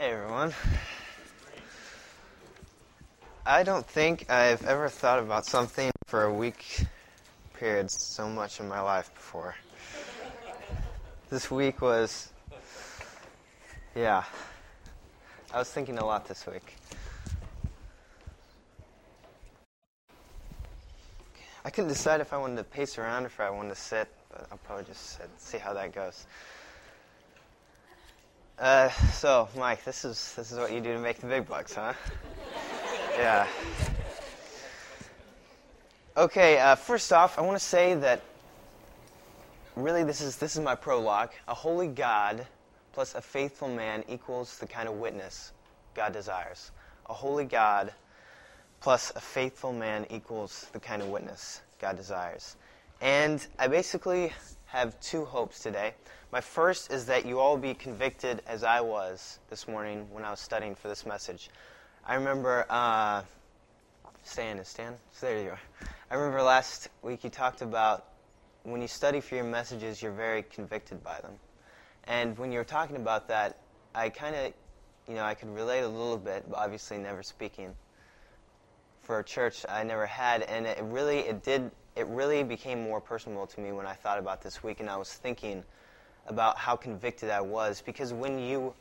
Hey everyone. I don't think I've ever thought about something for a week period so much in my life before. This week was, yeah, I was thinking a lot this week. I couldn't decide if I wanted to pace around or if I wanted to sit, but I'll probably just sit, see how that goes. Uh, so, Mike, this is this is what you do to make the big bucks, huh? yeah. Okay. Uh, first off, I want to say that really this is this is my prologue. A holy God plus a faithful man equals the kind of witness God desires. A holy God plus a faithful man equals the kind of witness God desires. And I basically have two hopes today. My first is that you all be convicted as I was this morning when I was studying for this message. I remember, uh, Stan, is Stan? So there you are. I remember last week you talked about when you study for your messages, you're very convicted by them. And when you were talking about that, I kind of, you know, I could relate a little bit, but obviously never speaking for a church I never had, and it really, it did, it really became more personal to me when I thought about this week, and I was thinking about how convicted I was because when you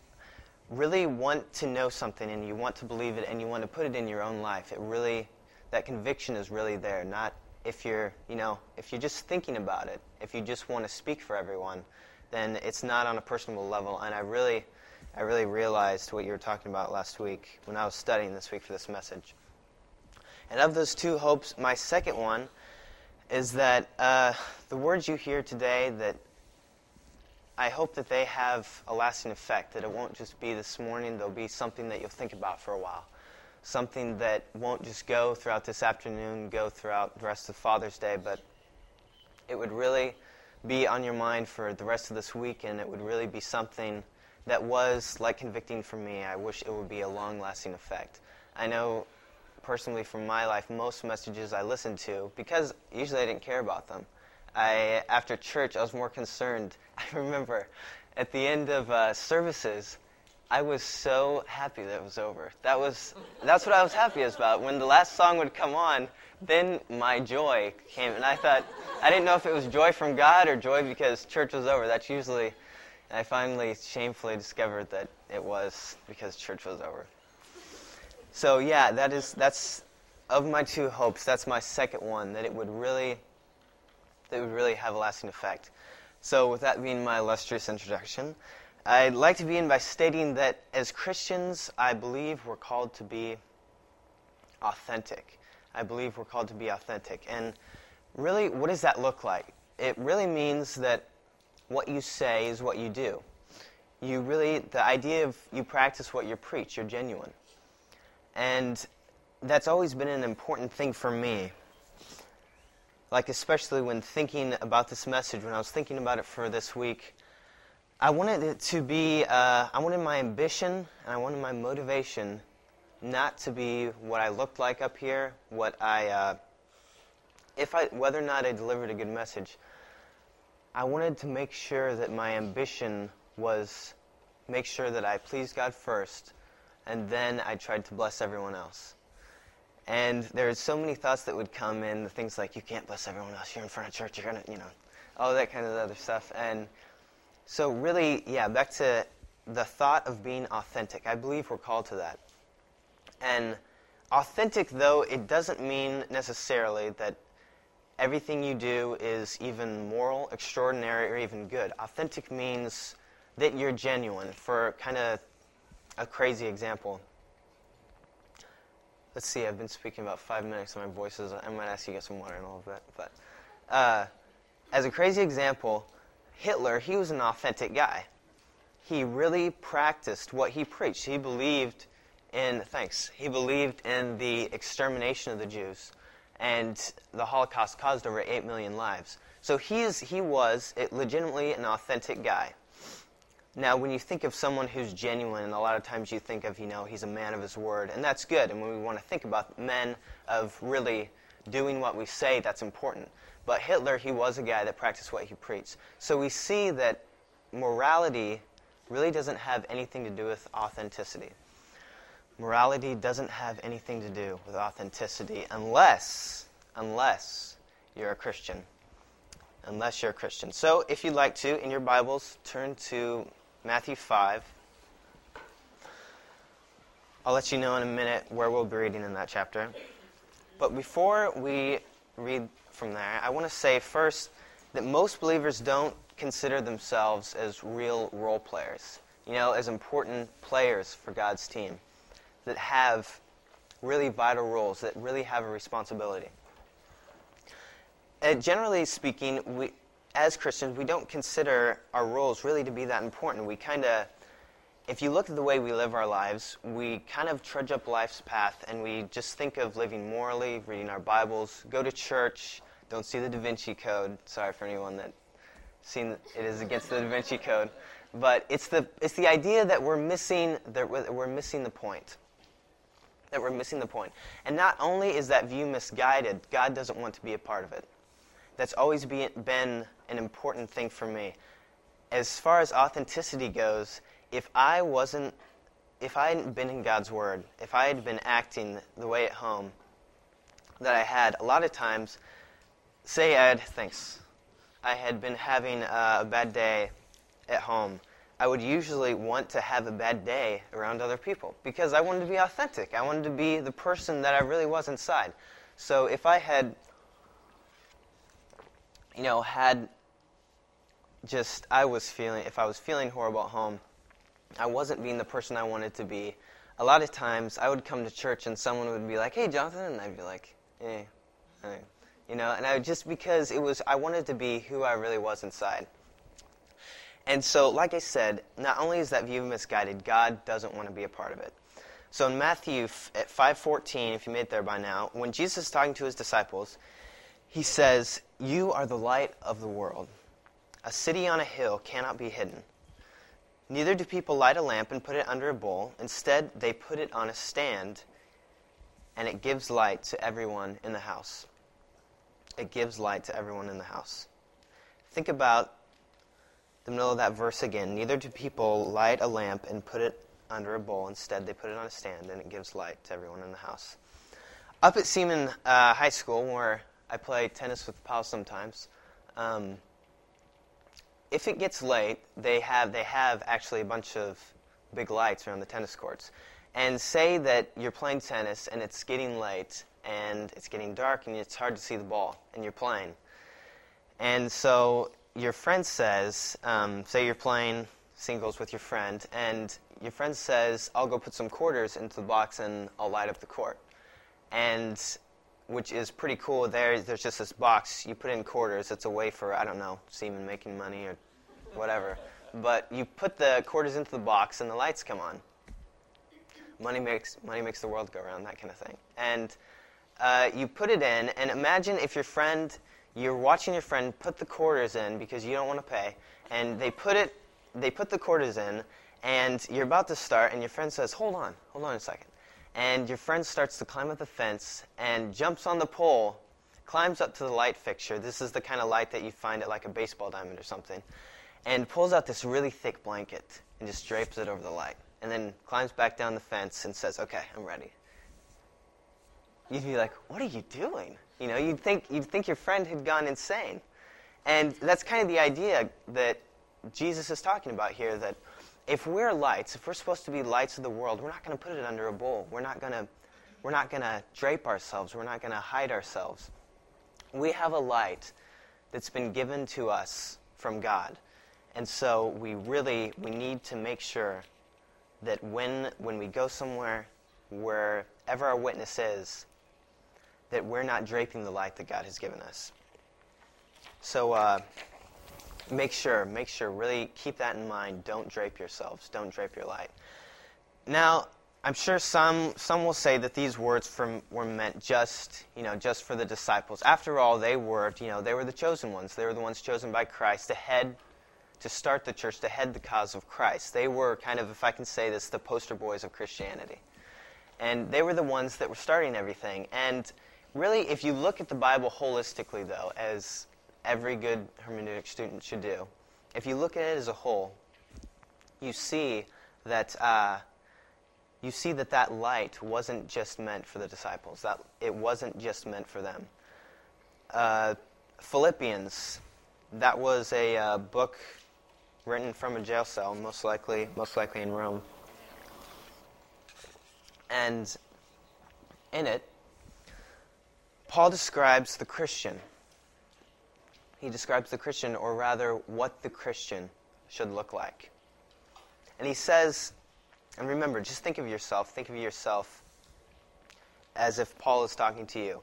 really want to know something and you want to believe it and you want to put it in your own life, it really that conviction is really there. Not if you're, you know, if you're just thinking about it, if you just want to speak for everyone, then it's not on a personal level. And I really, I really realized what you were talking about last week when I was studying this week for this message. And of those two hopes, my second one is that uh, the words you hear today that I hope that they have a lasting effect, that it won't just be this morning, there'll be something that you'll think about for a while. Something that won't just go throughout this afternoon, go throughout the rest of Father's Day, but it would really be on your mind for the rest of this week, and it would really be something that was like convicting for me. I wish it would be a long lasting effect. I know personally from my life, most messages I listened to, because usually I didn't care about them I, after church, I was more concerned. I remember at the end of uh, services, I was so happy that it was over. That was that's what I was happiest about. When the last song would come on, then my joy came, and I thought I didn't know if it was joy from God or joy because church was over. That's usually. I finally shamefully discovered that it was because church was over. So yeah, that is that's of my two hopes. That's my second one that it would really that would really have a lasting effect. So, with that being my illustrious introduction, I'd like to begin by stating that as Christians, I believe we're called to be authentic. I believe we're called to be authentic. And really, what does that look like? It really means that what you say is what you do. You really, the idea of you practice what you preach, you're genuine. And that's always been an important thing for me like especially when thinking about this message, when I was thinking about it for this week, I wanted it to be, uh, I wanted my ambition and I wanted my motivation not to be what I looked like up here, what I, uh, if I, whether or not I delivered a good message. I wanted to make sure that my ambition was make sure that I pleased God first, and then I tried to bless everyone else. And there's so many thoughts that would come in, the things like, you can't bless everyone else, you're in front of church, you're going to, you know, all that kind of other stuff. And so, really, yeah, back to the thought of being authentic. I believe we're called to that. And authentic, though, it doesn't mean necessarily that everything you do is even moral, extraordinary, or even good. Authentic means that you're genuine. For kind of a crazy example, let's see, I've been speaking about five minutes and my voice is, I might ask you to get some water and all of that. But uh, as a crazy example, Hitler, he was an authentic guy. He really practiced what he preached. He believed in, thanks, he believed in the extermination of the Jews. And the Holocaust caused over 8 million lives. So he, is, he was legitimately an authentic guy. Now, when you think of someone who's genuine, a lot of times you think of, you know, he's a man of his word, and that's good. And when we want to think about men of really doing what we say, that's important. But Hitler, he was a guy that practiced what he preached. So we see that morality really doesn't have anything to do with authenticity. Morality doesn't have anything to do with authenticity unless, unless you're a Christian. Unless you're a Christian. So, if you'd like to, in your Bibles, turn to Matthew 5. I'll let you know in a minute where we'll be reading in that chapter. But before we read from there, I want to say first that most believers don't consider themselves as real role players, you know, as important players for God's team that have really vital roles, that really have a responsibility. And generally speaking, we, as Christians, we don't consider our roles really to be that important. We kind of, if you look at the way we live our lives, we kind of trudge up life's path and we just think of living morally, reading our Bibles, go to church, don't see the Da Vinci Code. Sorry for anyone that seen it is against the Da Vinci Code, but it's the it's the idea that we're missing that we're missing the point. That we're missing the point. And not only is that view misguided, God doesn't want to be a part of it. That's always be, been an important thing for me. As far as authenticity goes, if I wasn't if I hadn't been in God's Word, if I had been acting the way at home that I had, a lot of times say I had, thanks, I had been having a bad day at home, I would usually want to have a bad day around other people because I wanted to be authentic. I wanted to be the person that I really was inside. So if I had, you know, had just, I was feeling, if I was feeling horrible at home, I wasn't being the person I wanted to be. A lot of times I would come to church and someone would be like, hey, Jonathan, and I'd be like, hey, hey you know, and I just because it was I wanted to be who I really was inside. And so, like I said, not only is that view misguided, God doesn't want to be a part of it. So in Matthew at 5:14, if you made it there by now, when Jesus is talking to his disciples, he says, "You are the light of the world. A city on a hill cannot be hidden. Neither do people light a lamp and put it under a bowl. Instead, they put it on a stand, and it gives light to everyone in the house." it gives light to everyone in the house. Think about the middle of that verse again. Neither do people light a lamp and put it under a bowl. Instead, they put it on a stand, and it gives light to everyone in the house. Up at Seaman uh, High School, where I play tennis with pals sometimes, um, if it gets late, they have they have actually a bunch of big lights around the tennis courts. And say that you're playing tennis and it's getting late, and it's getting dark and it's hard to see the ball and you're playing. And so your friend says, um, say you're playing singles with your friend, and your friend says, I'll go put some quarters into the box and I'll light up the court. And which is pretty cool. There, there's just this box. You put in quarters. It's a way for I don't know, Seaman making money or whatever. But you put the quarters into the box and the lights come on. Money makes money makes the world go around. That kind of thing. And uh, you put it in, and imagine if your friend, you're watching your friend put the quarters in because you don't want to pay, and they put it, they put the quarters in, and you're about to start, and your friend says, "Hold on, hold on a second. And your friend starts to climb up the fence and jumps on the pole, climbs up to the light fixture. This is the kind of light that you find at like a baseball diamond or something, and pulls out this really thick blanket and just drapes it over the light, and then climbs back down the fence and says, "Okay, I'm ready." you'd be like, "What are you doing?" You know, you'd think you'd think your friend had gone insane, and that's kind of the idea that Jesus is talking about here. That if we're lights, if we're supposed to be lights of the world, we're not going to put it under a bowl. We're not going to we're not going to drape ourselves. We're not going to hide ourselves. We have a light that's been given to us from God. And so we really we need to make sure that when when we go somewhere wherever our witness is that we're not draping the light that God has given us. So uh, make sure, make sure, really keep that in mind. Don't drape yourselves. Don't drape your light. Now, I'm sure some some will say that these words from, were meant just you know just for the disciples. After all, they were you know they were the chosen ones. They were the ones chosen by Christ to head to start the church, to head the cause of Christ. They were kind of, if I can say this, the poster boys of Christianity, and they were the ones that were starting everything. And really, if you look at the Bible holistically, though, as every good hermeneutic student should do, if you look at it as a whole, you see that uh, you see that that light wasn't just meant for the disciples. That it wasn't just meant for them. Uh, Philippians, that was a uh, book written from a jail cell, most likely, most likely in Rome. And in it, Paul describes the Christian. He describes the Christian, or rather, what the Christian should look like. And he says, and remember, just think of yourself, think of yourself as if Paul is talking to you.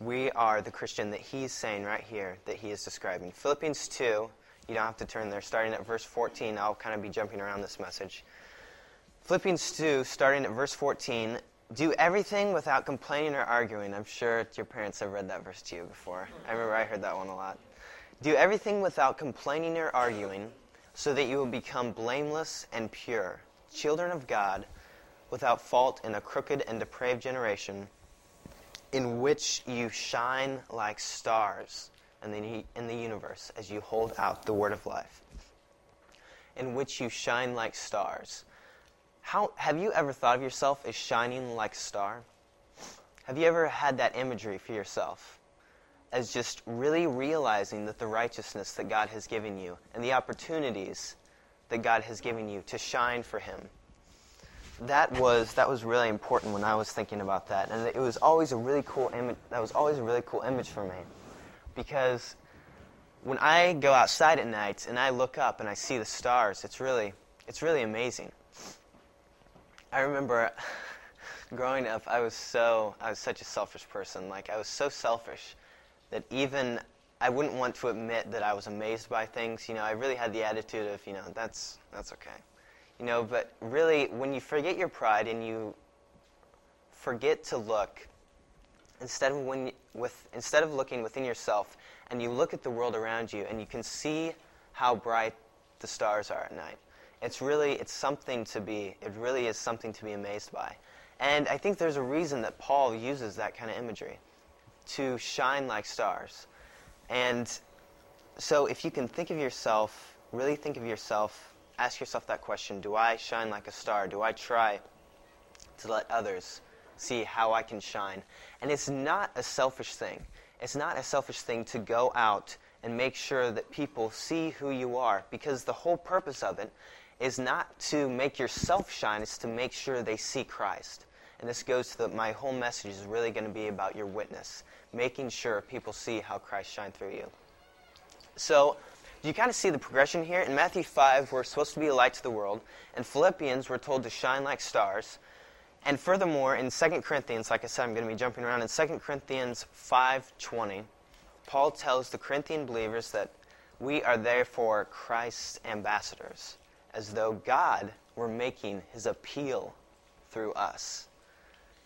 We are the Christian that he's saying right here that he is describing. Philippians 2, you don't have to turn there, starting at verse 14. I'll kind of be jumping around this message. Philippians 2, starting at verse 14, do everything without complaining or arguing. I'm sure your parents have read that verse to you before. I remember I heard that one a lot. Do everything without complaining or arguing, so that you will become blameless and pure, children of God, without fault in a crooked and depraved generation, in which you shine like stars in the, in the universe as you hold out the word of life. In which you shine like stars. How, have you ever thought of yourself as shining like a star? Have you ever had that imagery for yourself? As just really realizing that the righteousness that God has given you and the opportunities that God has given you to shine for Him. That was that was really important when I was thinking about that, and it was always a really cool image. That was always a really cool image for me, because when I go outside at night and I look up and I see the stars, it's really it's really amazing. I remember growing up, I was so I was such a selfish person. Like I was so selfish that even I wouldn't want to admit that I was amazed by things. You know, I really had the attitude of, you know, that's that's okay. You know, but really, when you forget your pride and you forget to look instead of when with instead of looking within yourself and you look at the world around you and you can see how bright the stars are at night it's really it's something to be it really is something to be amazed by. And I think there's a reason that Paul uses that kind of imagery to shine like stars. And so if you can think of yourself, really think of yourself, ask yourself that question, do I shine like a star? Do I try to let others see how I can shine? And it's not a selfish thing. It's not a selfish thing to go out and make sure that people see who you are because the whole purpose of it is not to make yourself shine, it's to make sure they see Christ. And this goes to the, my whole message is really going to be about your witness, making sure people see how Christ shine through you. So, you kind of see the progression here. In Matthew 5, we're supposed to be a light to the world. In Philippians, we're told to shine like stars. And furthermore, in 2 Corinthians, like I said, I'm going to be jumping around. In 2 Corinthians 5.20, Paul tells the Corinthian believers that we are therefore Christ's ambassadors as though God were making his appeal through us.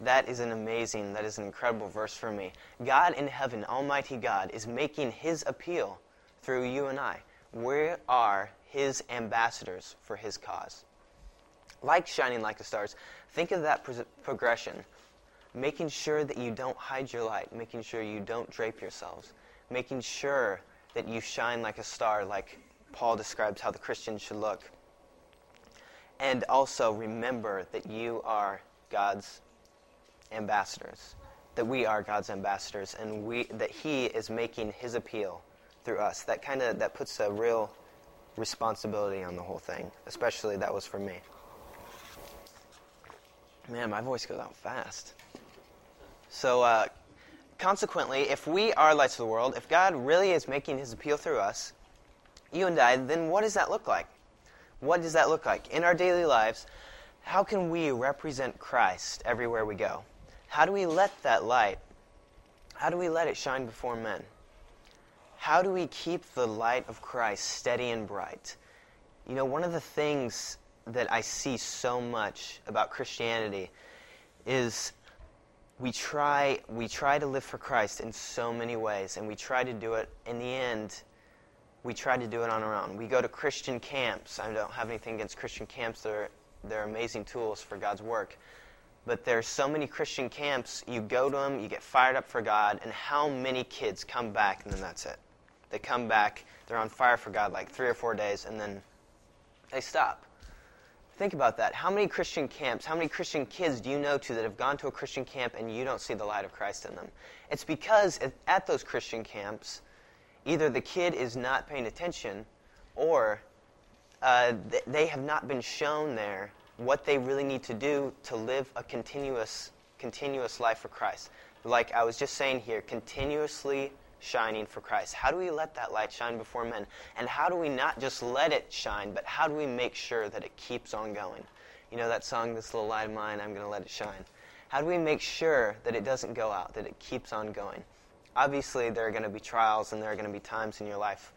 That is an amazing, that is an incredible verse for me. God in heaven, Almighty God, is making his appeal through you and I. We are his ambassadors for his cause. Like shining like the stars, think of that pro- progression. Making sure that you don't hide your light, making sure you don't drape yourselves, making sure that you shine like a star, like Paul describes how the Christian should look. And also remember that you are God's ambassadors, that we are God's ambassadors, and we, that He is making His appeal through us. That kind of that puts a real responsibility on the whole thing. Especially that was for me. Man, my voice goes out fast. So, uh, consequently, if we are lights of the world, if God really is making His appeal through us, you and I, then what does that look like? What does that look like? In our daily lives, how can we represent Christ everywhere we go? How do we let that light, how do we let it shine before men? How do we keep the light of Christ steady and bright? You know, one of the things that I see so much about Christianity is we try we try to live for Christ in so many ways and we try to do it in the end we try to do it on our own. We go to Christian camps. I don't have anything against Christian camps. They're, they're amazing tools for God's work. But there's so many Christian camps, you go to them, you get fired up for God, and how many kids come back and then that's it? They come back, they're on fire for God like three or four days, and then They stop. Think about that. How many Christian camps, how many Christian kids do you know to that have gone to a Christian camp and you don't see the light of Christ in them? It's because at those Christian camps, either the kid is not paying attention or uh, they have not been shown there what they really need to do to live a continuous, continuous life for Christ. Like I was just saying here, continuously shining for Christ? How do we let that light shine before men? And how do we not just let it shine, but how do we make sure that it keeps on going? You know that song, This Little Light of Mine, I'm going to let it shine. How do we make sure that it doesn't go out, that it keeps on going? Obviously, there are going to be trials and there are going to be times in your life,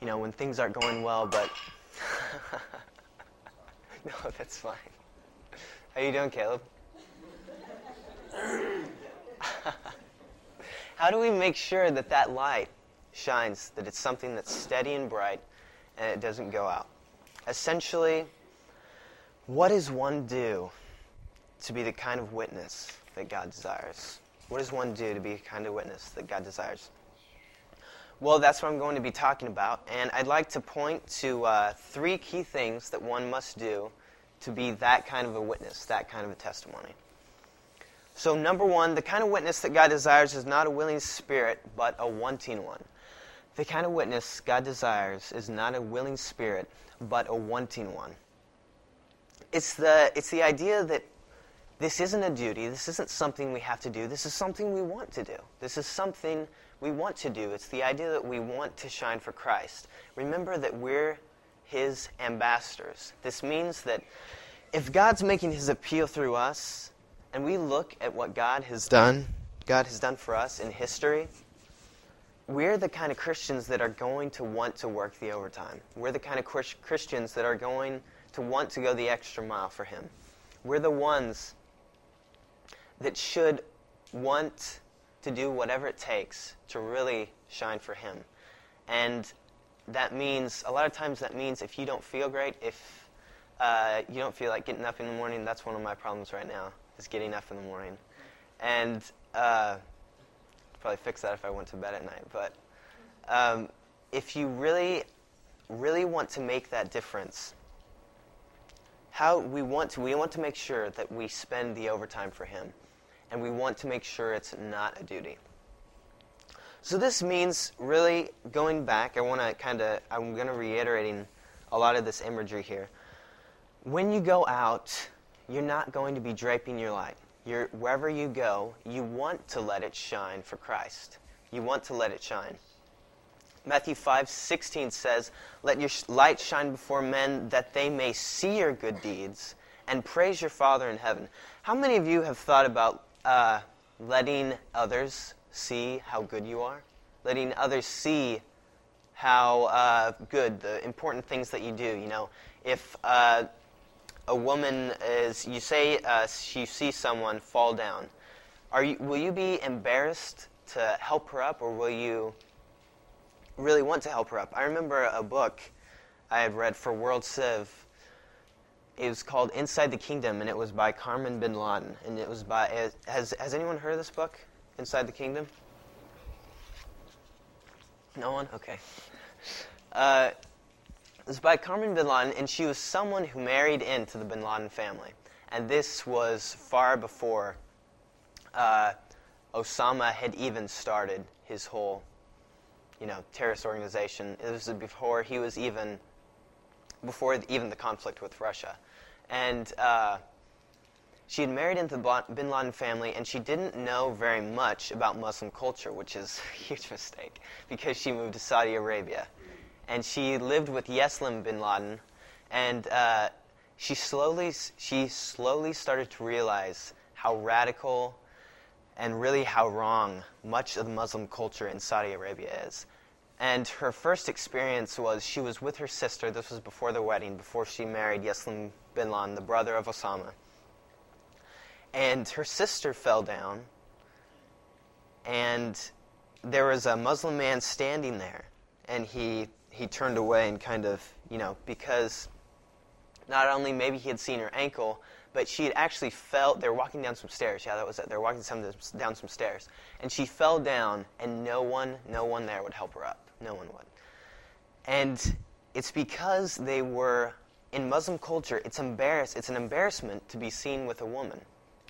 you know, when things aren't going well, but. no, that's fine. How you doing, Caleb? How do we make sure that that light shines, that it's something that's steady and bright and it doesn't go out? Essentially, what does one do to be the kind of witness that God desires? What does one do to be a kind of witness that God desires? Well, that's what I'm going to be talking about, and I'd like to point to uh, three key things that one must do to be that kind of a witness, that kind of a testimony. So, number one, the kind of witness that God desires is not a willing spirit, but a wanting one. The kind of witness God desires is not a willing spirit, but a wanting one. It's the, it's the idea that this isn't a duty, this isn't something we have to do, this is something we want to do. This is something we want to do. It's the idea that we want to shine for Christ. Remember that we're His ambassadors. This means that if God's making His appeal through us, and we look at what God has done, God has done for us in history, we're the kind of Christians that are going to want to work the overtime. We're the kind of Christians that are going to want to go the extra mile for Him. We're the ones that should want to do whatever it takes to really shine for Him. And that means, a lot of times, that means if you don't feel great, if uh, you don't feel like getting up in the morning, that's one of my problems right now is getting up in the morning. And uh, probably fix that if I went to bed at night. But um, if you really, really want to make that difference, how we want to, we want to make sure that we spend the overtime for Him, and we want to make sure it's not a duty. So this means really going back. I want to kind of, I'm going to reiterating a lot of this imagery here. When you go out you're not going to be draping your light. You're, wherever you go, you want to let it shine for Christ. You want to let it shine. Matthew 5:16 says, "Let your light shine before men that they may see your good deeds and praise your Father in heaven." How many of you have thought about uh, letting others see how good you are? Letting others see how uh, good the important things that you do. You know, if uh, a woman is, you say uh, you see someone fall down, are you, will you be embarrassed to help her up, or will you really want to help her up? I remember a book I had read for World Civ. It was called Inside the Kingdom, and it was by Carmen bin Laden. And it was by has has anyone heard of this book, Inside the Kingdom? No one. Okay. Uh, it was by Carmen bin Laden, and she was someone who married into the bin Laden family. And this was far before uh, Osama had even started his whole, you know, terrorist organization. It was before he was even, before even the conflict with Russia. And uh, she had married into the bin Laden family, and she didn't know very much about Muslim culture, which is a huge mistake, because she moved to Saudi Arabia and she lived with Yeslam bin Laden, and uh, she slowly she slowly started to realize how radical and really how wrong much of the Muslim culture in Saudi Arabia is. And her first experience was she was with her sister. This was before the wedding, before she married Yeslam bin Laden, the brother of Osama. And her sister fell down, and there was a Muslim man standing there, and he he turned away and kind of, you know, because not only maybe he had seen her ankle, but she had actually felt They were walking down some stairs. Yeah, that was it. They were walking some, down some stairs, and she fell down, and no one, no one there would help her up. No one would. And it's because they were in Muslim culture. It's embarrass. It's an embarrassment to be seen with a woman.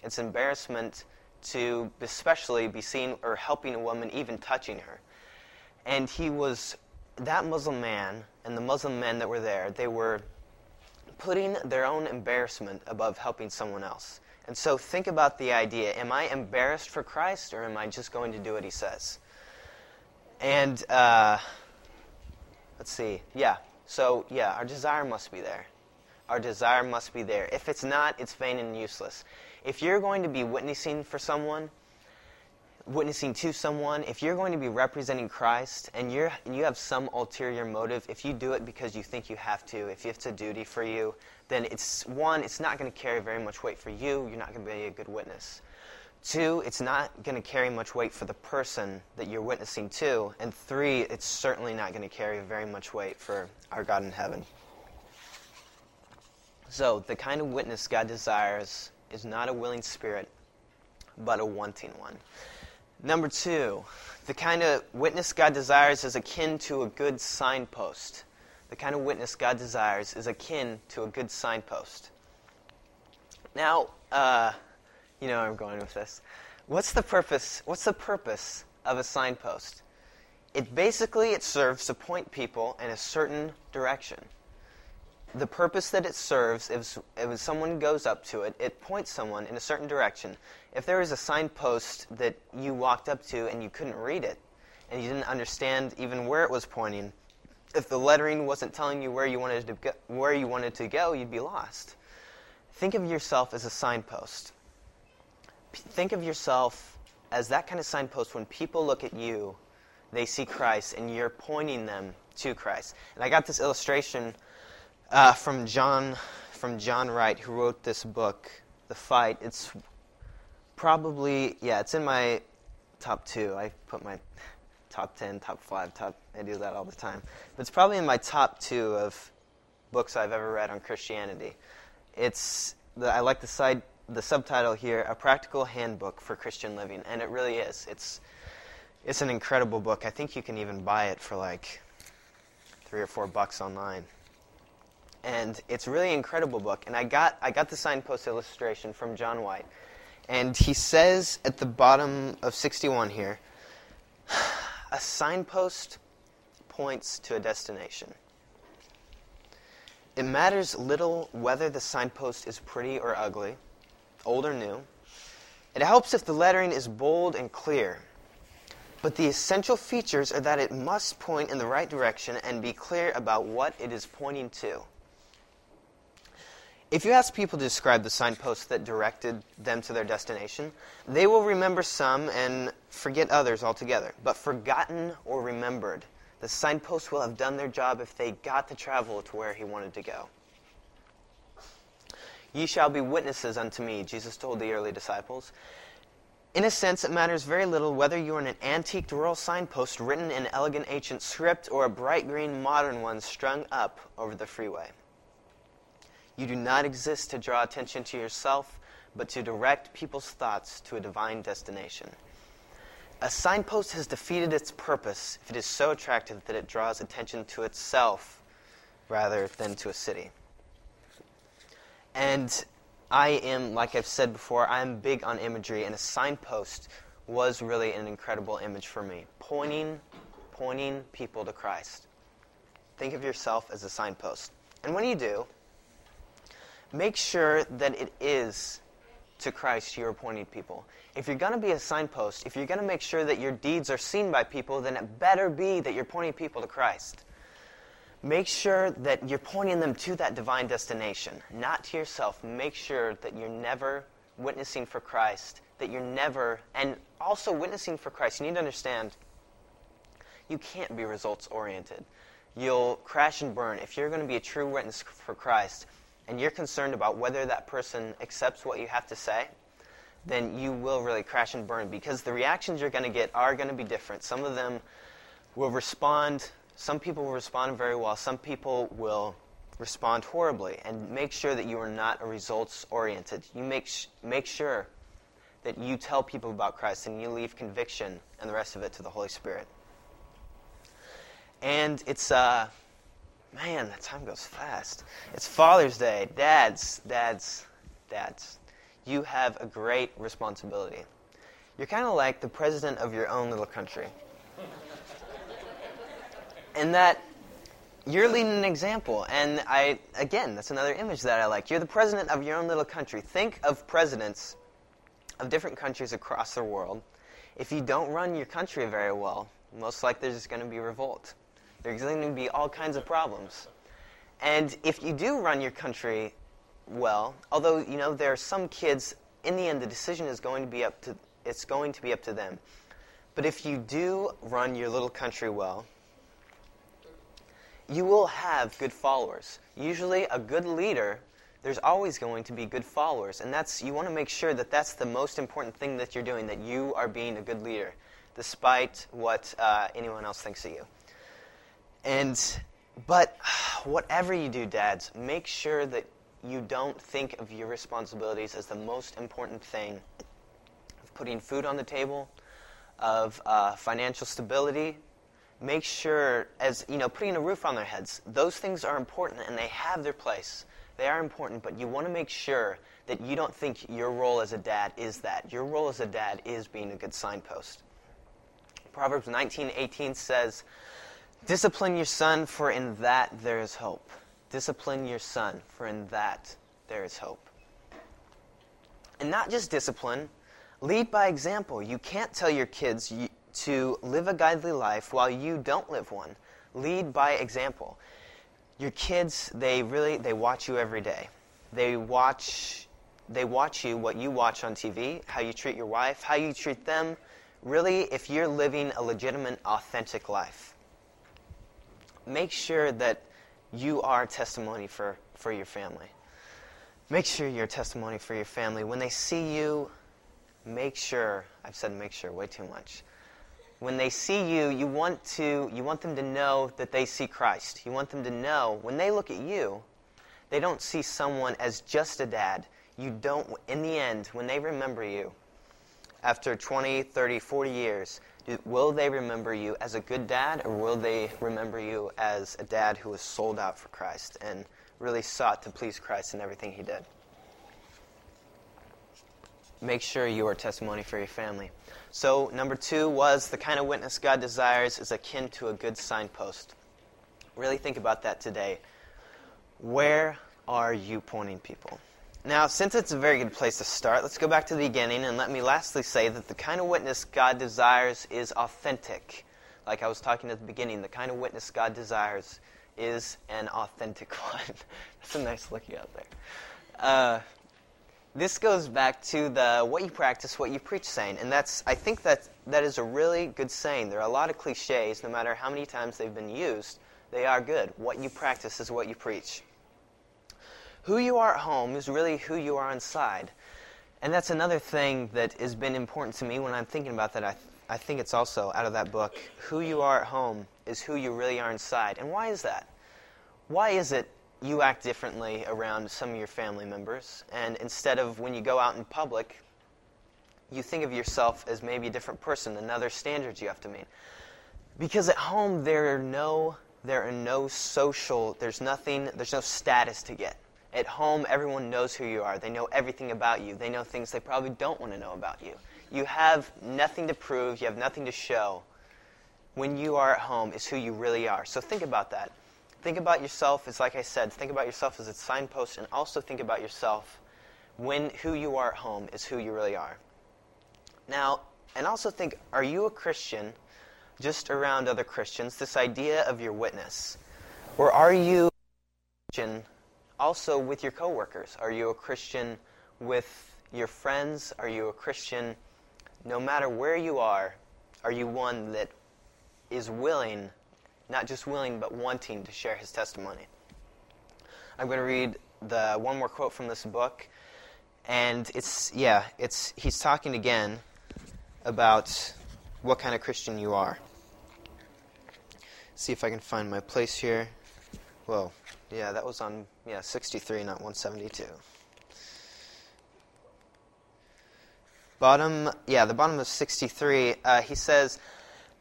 It's embarrassment to especially be seen or helping a woman, even touching her. And he was that Muslim man and the Muslim men that were there. They were putting their own embarrassment above helping someone else. And so think about the idea am I embarrassed for Christ or am I just going to do what he says? And uh, let's see. Yeah. So, yeah, our desire must be there. Our desire must be there. If it's not, it's vain and useless. If you're going to be witnessing for someone, witnessing to someone, if you're going to be representing Christ and you're and you have some ulterior motive, if you do it because you think you have to, if it's a duty for you, then it's one, it's not going to carry very much weight for you. You're not going to be a good witness. Two, it's not going to carry much weight for the person that you're witnessing to. And three, it's certainly not going to carry very much weight for our God in heaven. So, the kind of witness God desires is not a willing spirit, but a wanting one. Number two, the kind of witness God desires is akin to a good signpost. The kind of witness God desires is akin to a good signpost. Now, uh, you know where I'm going with this. What's the purpose? What's the purpose of a signpost? It basically it serves to point people in a certain direction. The purpose that it serves, if, if someone goes up to it, it points someone in a certain direction. If there is a signpost that you walked up to and you couldn't read it, and you didn't understand even where it was pointing, if the lettering wasn't telling you where you wanted to go, where you wanted to go, you'd be lost. Think of yourself as a signpost. Think of yourself as that kind of signpost when people look at you, they see Christ and you're pointing them to Christ. And I got this illustration uh, from John from John Wright, who wrote this book, The Fight. It's probably yeah, it's in my top two. I put my top ten, top five, top. I do that all the time. But it's probably in my top two of books I've ever read on Christianity. It's the, I like the side the subtitle here, A Practical Handbook for Christian Living, and it really is. It's it's an incredible book. I think you can even buy it for like three or four bucks online and it's really incredible book. And I got I got the signpost illustration from John White, and he says at the bottom of 61 here, a signpost points to a destination. It matters little whether the signpost is pretty or ugly, old or new. It helps if the lettering is bold and clear. But the essential features are that it must point in the right direction and be clear about what it is pointing to. If you ask people to describe the signposts that directed them to their destination, they will remember some and forget others altogether. But forgotten or remembered, the signposts will have done their job if they got to travel to where he wanted to go. Ye shall be witnesses unto me, Jesus told the early disciples. In a sense, it matters very little whether you are an antique rural signpost written in elegant ancient script or a bright green modern one strung up over the freeway. You do not exist to draw attention to yourself, but to direct people's thoughts to a divine destination. A signpost has defeated its purpose if it is so attractive that it draws attention to itself rather than to a city. And I am, like I've said before, I am big on imagery, and a signpost was really an incredible image for me, pointing, pointing people to Christ. Think of yourself as a signpost. And when you do, make sure that it is to Christ you're pointing people. If you're going to be a signpost, if you're going to make sure that your deeds are seen by people, then it better be that you're pointing people to Christ. Make sure that you're pointing them to that divine destination, not to yourself. Make sure that you're never witnessing for Christ, that you're never, and also witnessing for Christ. You need to understand you can't be results oriented. You'll crash and burn. If you're going to be a true witness for Christ, and you're concerned about whether that person accepts what you have to say, then you will really crash and burn because the reactions you're going to get are going to be different. Some of them will respond, some people will respond very well, some people will respond horribly. And make sure that you are not a results oriented. You make, sh- make sure that you tell people about Christ and you leave conviction and the rest of it to the Holy Spirit. And it's, uh, Man, that time goes fast. It's Father's Day. Dads, dads, dads. You have a great responsibility. You're kind of like the president of your own little country. And that you're leading an example. And I, again, that's another image that I like. You're the president of your own little country. Think of presidents of different countries across the world. If you don't run your country very well, most likely there's going to be revolt. There's going to be all kinds of problems. And if you do run your country well, although you know there are some kids, in the end the decision is going to be up to it's going to be up to them. But if you do run your little country well, you will have good followers. Usually, a good leader, there's always going to be good followers. And that's, you want to make sure that that's the most important thing that you're doing, that you are being a good leader, despite what uh, anyone else thinks of you. And, but whatever you do, dads, make sure that you don't think of your responsibilities as the most important thing of putting food on the table, of uh, financial stability, make sure, as you know, putting a roof on their heads, those things are important and they have their place. They are important, but you want to make sure that you don't think your role as a dad is that. Your role as a dad is being a good signpost. Proverbs 19:18 says, "Discipline your son, for in that there is hope." Discipline your son, for in that there is hope. And not just discipline, lead by example. You can't tell your kids to live a godly life while you don't live one. Lead by example. Your kids, they really they watch you every day. They watch they watch you what you watch on TV, how you treat your wife, how you treat them. Really, if you're living a legitimate, authentic life. Make sure that you are testimony for, for your family. Make sure you're testimony for your family. When they see you, make sure, I've said make sure way too much when they see you, you want to you want them to know that they see Christ. You want them to know when they look at you, they don't see someone as just a dad. You don't in the end when they remember you after 20, 30, 40 years, will they remember you as a good dad or will they remember you as a dad who was sold out for Christ and really sought to please Christ in everything he did? Make sure you are testimony for your family. So, number two was the kind of witness God desires is akin to a good signpost. Really think about that today. Where are you pointing people? Now, since it's a very good place to start, let's go back to the beginning and let me lastly say that the kind of witness God desires is authentic. Like I was talking at the beginning, the kind of witness God desires is an authentic one. That's a nice looking out there. Uh, this goes back to the what you practice, what you preach saying. And that's, I think that that is a really good saying. There are a lot of cliches, no matter how many times they've been used, they are good. What you practice is what you preach. Who you are at home is really who you are inside. And that's another thing that has been important to me when I'm thinking about that. I, th- I think it's also out of that book. Who you are at home is who you really are inside. And why is that? Why is it you act differently around some of your family members. And instead of when you go out in public, you think of yourself as maybe a different person, another standards you have to meet. Because at home there are no there are no social there's nothing there's no status to get. At home everyone knows who you are. They know everything about you. They know things they probably don't want to know about you. You have nothing to prove, you have nothing to show. When you are at home is who you really are. So think about that. Think about yourself as, like I said, think about yourself as a signpost, and also think about yourself when who you are at home is who you really are. Now, and also think, are you a Christian just around other Christians? This idea of your witness. Or are you a Christian also with your coworkers? Are you a Christian with your friends? Are you a Christian no matter where you are? Are you one that is willing not just willing, but wanting to share his testimony. I'm going to read the one more quote from this book, and it's yeah, it's he's talking again about what kind of Christian you are. See if I can find my place here. Whoa, yeah, that was on yeah 63, not 172. Bottom, yeah, the bottom of 63. Uh, he says.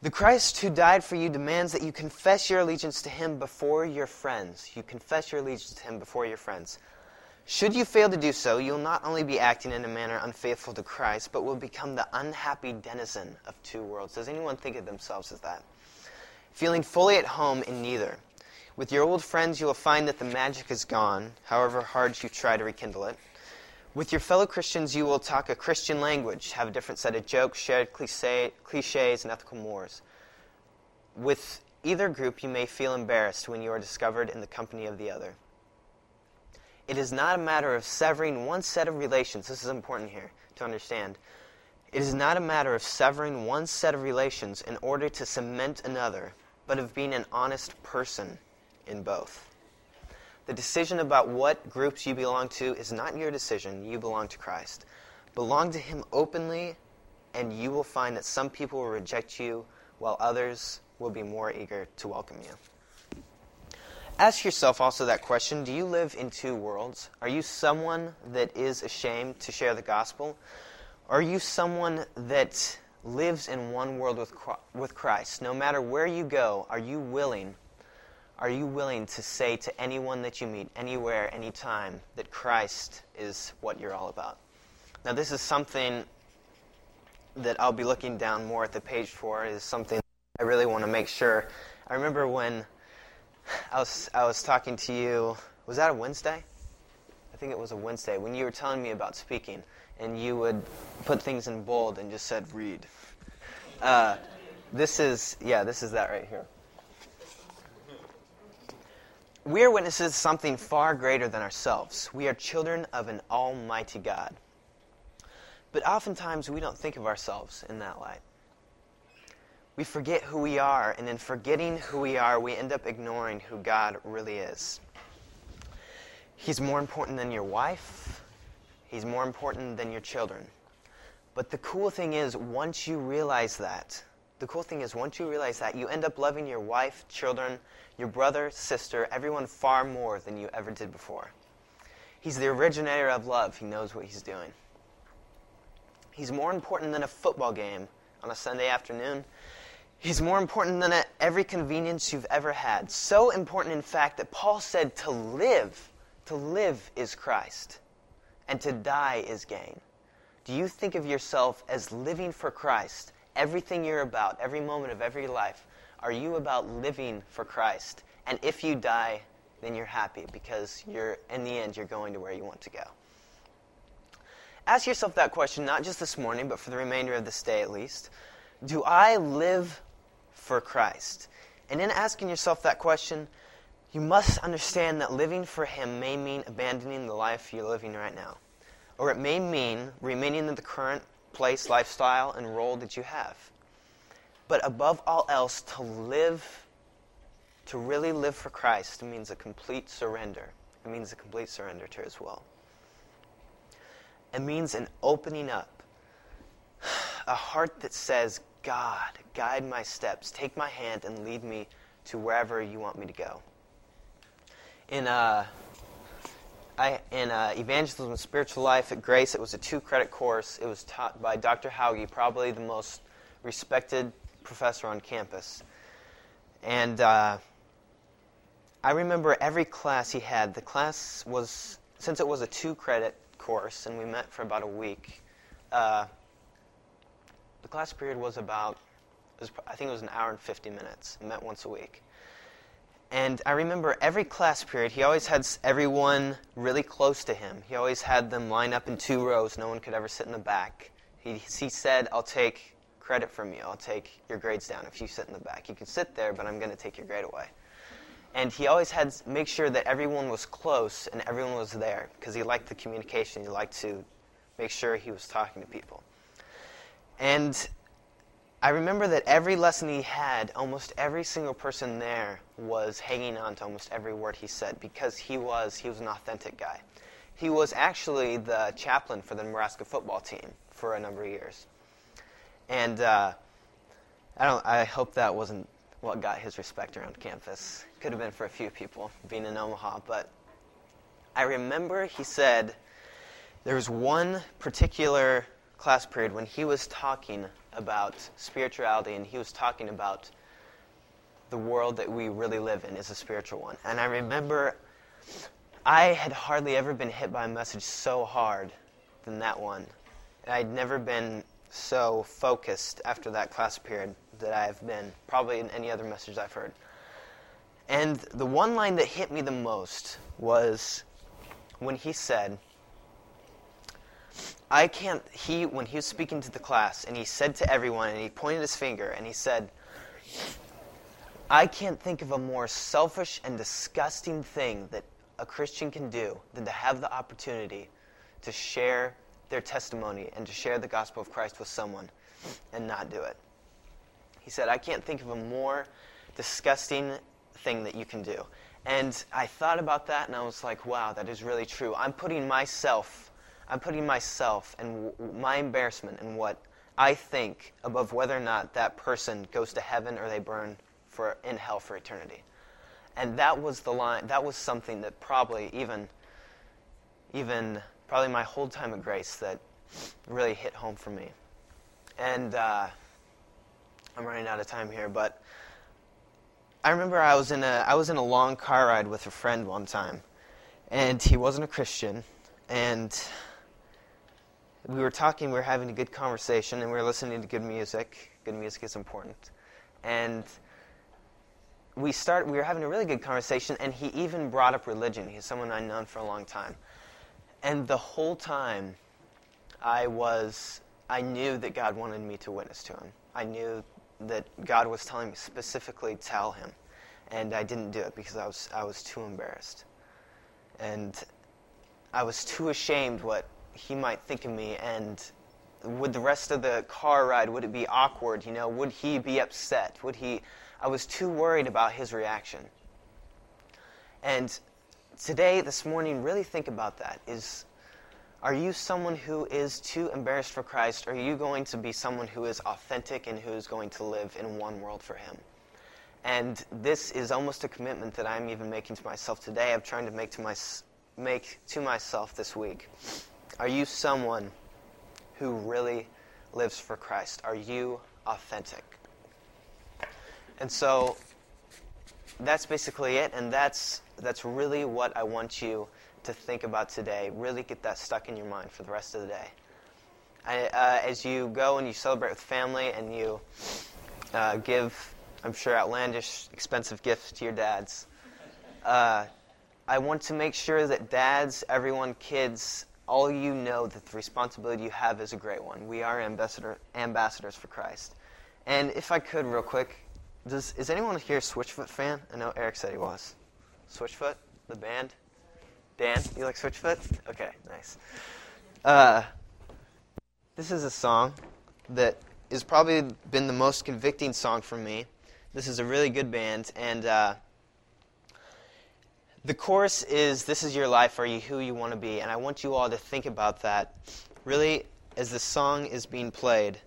The Christ who died for you demands that you confess your allegiance to him before your friends. You confess your allegiance to him before your friends. Should you fail to do so, you'll not only be acting in a manner unfaithful to Christ, but will become the unhappy denizen of two worlds. Does anyone think of themselves as that? Feeling fully at home in neither. With your old friends, you will find that the magic is gone, however hard you try to rekindle it. With your fellow Christians, you will talk a Christian language, have a different set of jokes, shared cliches, and ethical mores. With either group, you may feel embarrassed when you are discovered in the company of the other. It is not a matter of severing one set of relations. This is important here to understand. It is not a matter of severing one set of relations in order to cement another, but of being an honest person in both. The decision about what groups you belong to is not your decision. You belong to Christ. Belong to Him openly, and you will find that some people will reject you, while others will be more eager to welcome you. Ask yourself also that question Do you live in two worlds? Are you someone that is ashamed to share the gospel? Are you someone that lives in one world with, with Christ? No matter where you go, are you willing? Are you willing to say to anyone that you meet, anywhere, anytime, that Christ is what you're all about? Now, this is something that I'll be looking down more at the page for, is something I really want to make sure. I remember when I was I was talking to you. Was that a Wednesday? I think it was a Wednesday when you were telling me about speaking, and you would put things in bold and just said read. Uh, this is yeah, this is that right here. We are witnesses to something far greater than ourselves. We are children of an almighty God. But oftentimes we don't think of ourselves in that light we forget who we are, and in forgetting who we are, we end up ignoring who God really is. He's more important than your wife, He's more important than your children. But the cool thing is, once you realize that, the cool thing is, once you realize that, you end up loving your wife, children, your brother, sister, everyone far more than you ever did before. He's the originator of love. He knows what he's doing. He's more important than a football game on a Sunday afternoon. He's more important than every convenience you've ever had. So important, in fact, that Paul said to live, to live is Christ, and to die is gain. Do you think of yourself as living for Christ? Everything you're about, every moment of every life, are you about living for Christ? And if you die, then you're happy because you're in the end you're going to where you want to go. Ask yourself that question not just this morning, but for the remainder of this day at least. Do I live for Christ? And in asking yourself that question, you must understand that living for Him may mean abandoning the life you're living right now. Or it may mean remaining in the current place, lifestyle, and role that you have. But above all else, to live, to really live for Christ means a complete surrender. It means a complete surrender to His will. It means an opening up, a heart that says, God, guide my steps, take my hand, and lead me to wherever you want me to go. In, uh, I, in uh, Evangelism and Spiritual Life at Grace, it was a two credit course. It was taught by Dr. Hauge, probably the most respected professor on campus. And uh, I remember every class he had. The class was, since it was a two credit course, and we met for about a week, uh, the class period was about, was, I think it was an hour and 50 minutes. met once a week. And I remember every class period, he always had everyone really close to him. He always had them line up in two rows. No one could ever sit in the back. He, he said, I'll take credit from you. I'll take your grades down if you sit in the back. You can sit there, but I'm going to take your grade away. And he always had to make sure that everyone was close and everyone was there because he liked the communication. He liked to make sure he was talking to people. And I remember that every lesson he had, almost every single person there was hanging on to almost every word he said because he was he was an authentic guy. He was actually the chaplain for the Nebraska football team for a number of years, and uh, I don't. I hope that wasn't what got his respect around campus. Could have been for a few people being in Omaha, but I remember he said there was one particular class period when he was talking about spirituality, and he was talking about the world that we really live in is a spiritual one. And I remember I had hardly ever been hit by a message so hard than that one. I'd never been so focused after that class period that I've been, probably in any other message I've heard. And the one line that hit me the most was when he said, I can't, he, when he was speaking to the class, and he said to everyone, and he pointed his finger, and he said, I can't think of a more selfish and disgusting thing that a Christian can do than to have the opportunity to share their testimony and to share the gospel of Christ with someone and not do it. He said, I can't think of a more disgusting thing that you can do. And I thought about that and I was like, wow, that is really true. I'm putting myself, I'm putting myself and my embarrassment and what I think above whether or not that person goes to heaven or they burn for in hell for eternity. And that was the line that was something that probably even even probably my whole time of grace that really hit home for me. And uh, I'm running out of time here, but I remember I was in a I was in a long car ride with a friend one time, and he wasn't a Christian, and we were talking, we were having a good conversation, and we were listening to good music. Good music is important, and we start we were having a really good conversation and he even brought up religion. He's someone i've known for a long time. And the whole time i was i knew that god wanted me to witness to him. I knew that god was telling me specifically tell him. And i didn't do it because i was i was too embarrassed. And i was too ashamed what he might think of me and would the rest of the car ride would it be awkward you know would he be upset would he I was too worried about his reaction. And today, this morning, really think about that. Is are you someone who is too embarrassed for Christ? Are you going to be someone who is authentic and who is going to live in one world for Him? And this is almost a commitment that I'm even making to myself today. I'm trying to make to my make to myself this week. Are you someone who really lives for Christ? Are you authentic? And so that's basically it, and that's that's really what I want you to think about today. Really get that stuck in your mind for the rest of the day. I, uh, as you go and you celebrate with family and you uh, give, I'm sure, outlandish, expensive gifts to your dads. Uh, I want to make sure that dads, everyone, kids, all you know that the responsibility you have is a great one. We are ambassador, ambassadors for Christ. And if I could, real quick, does is anyone here a Switchfoot fan? I know Eric said he was. Switchfoot, the band. Dan, you like Switchfoot? Okay, nice. Uh, this is a song that has probably been the most convicting song for me. This is a really good band, and uh, the chorus is "This is your life. Are you who you want to be?" And I want you all to think about that, really, as the song is being played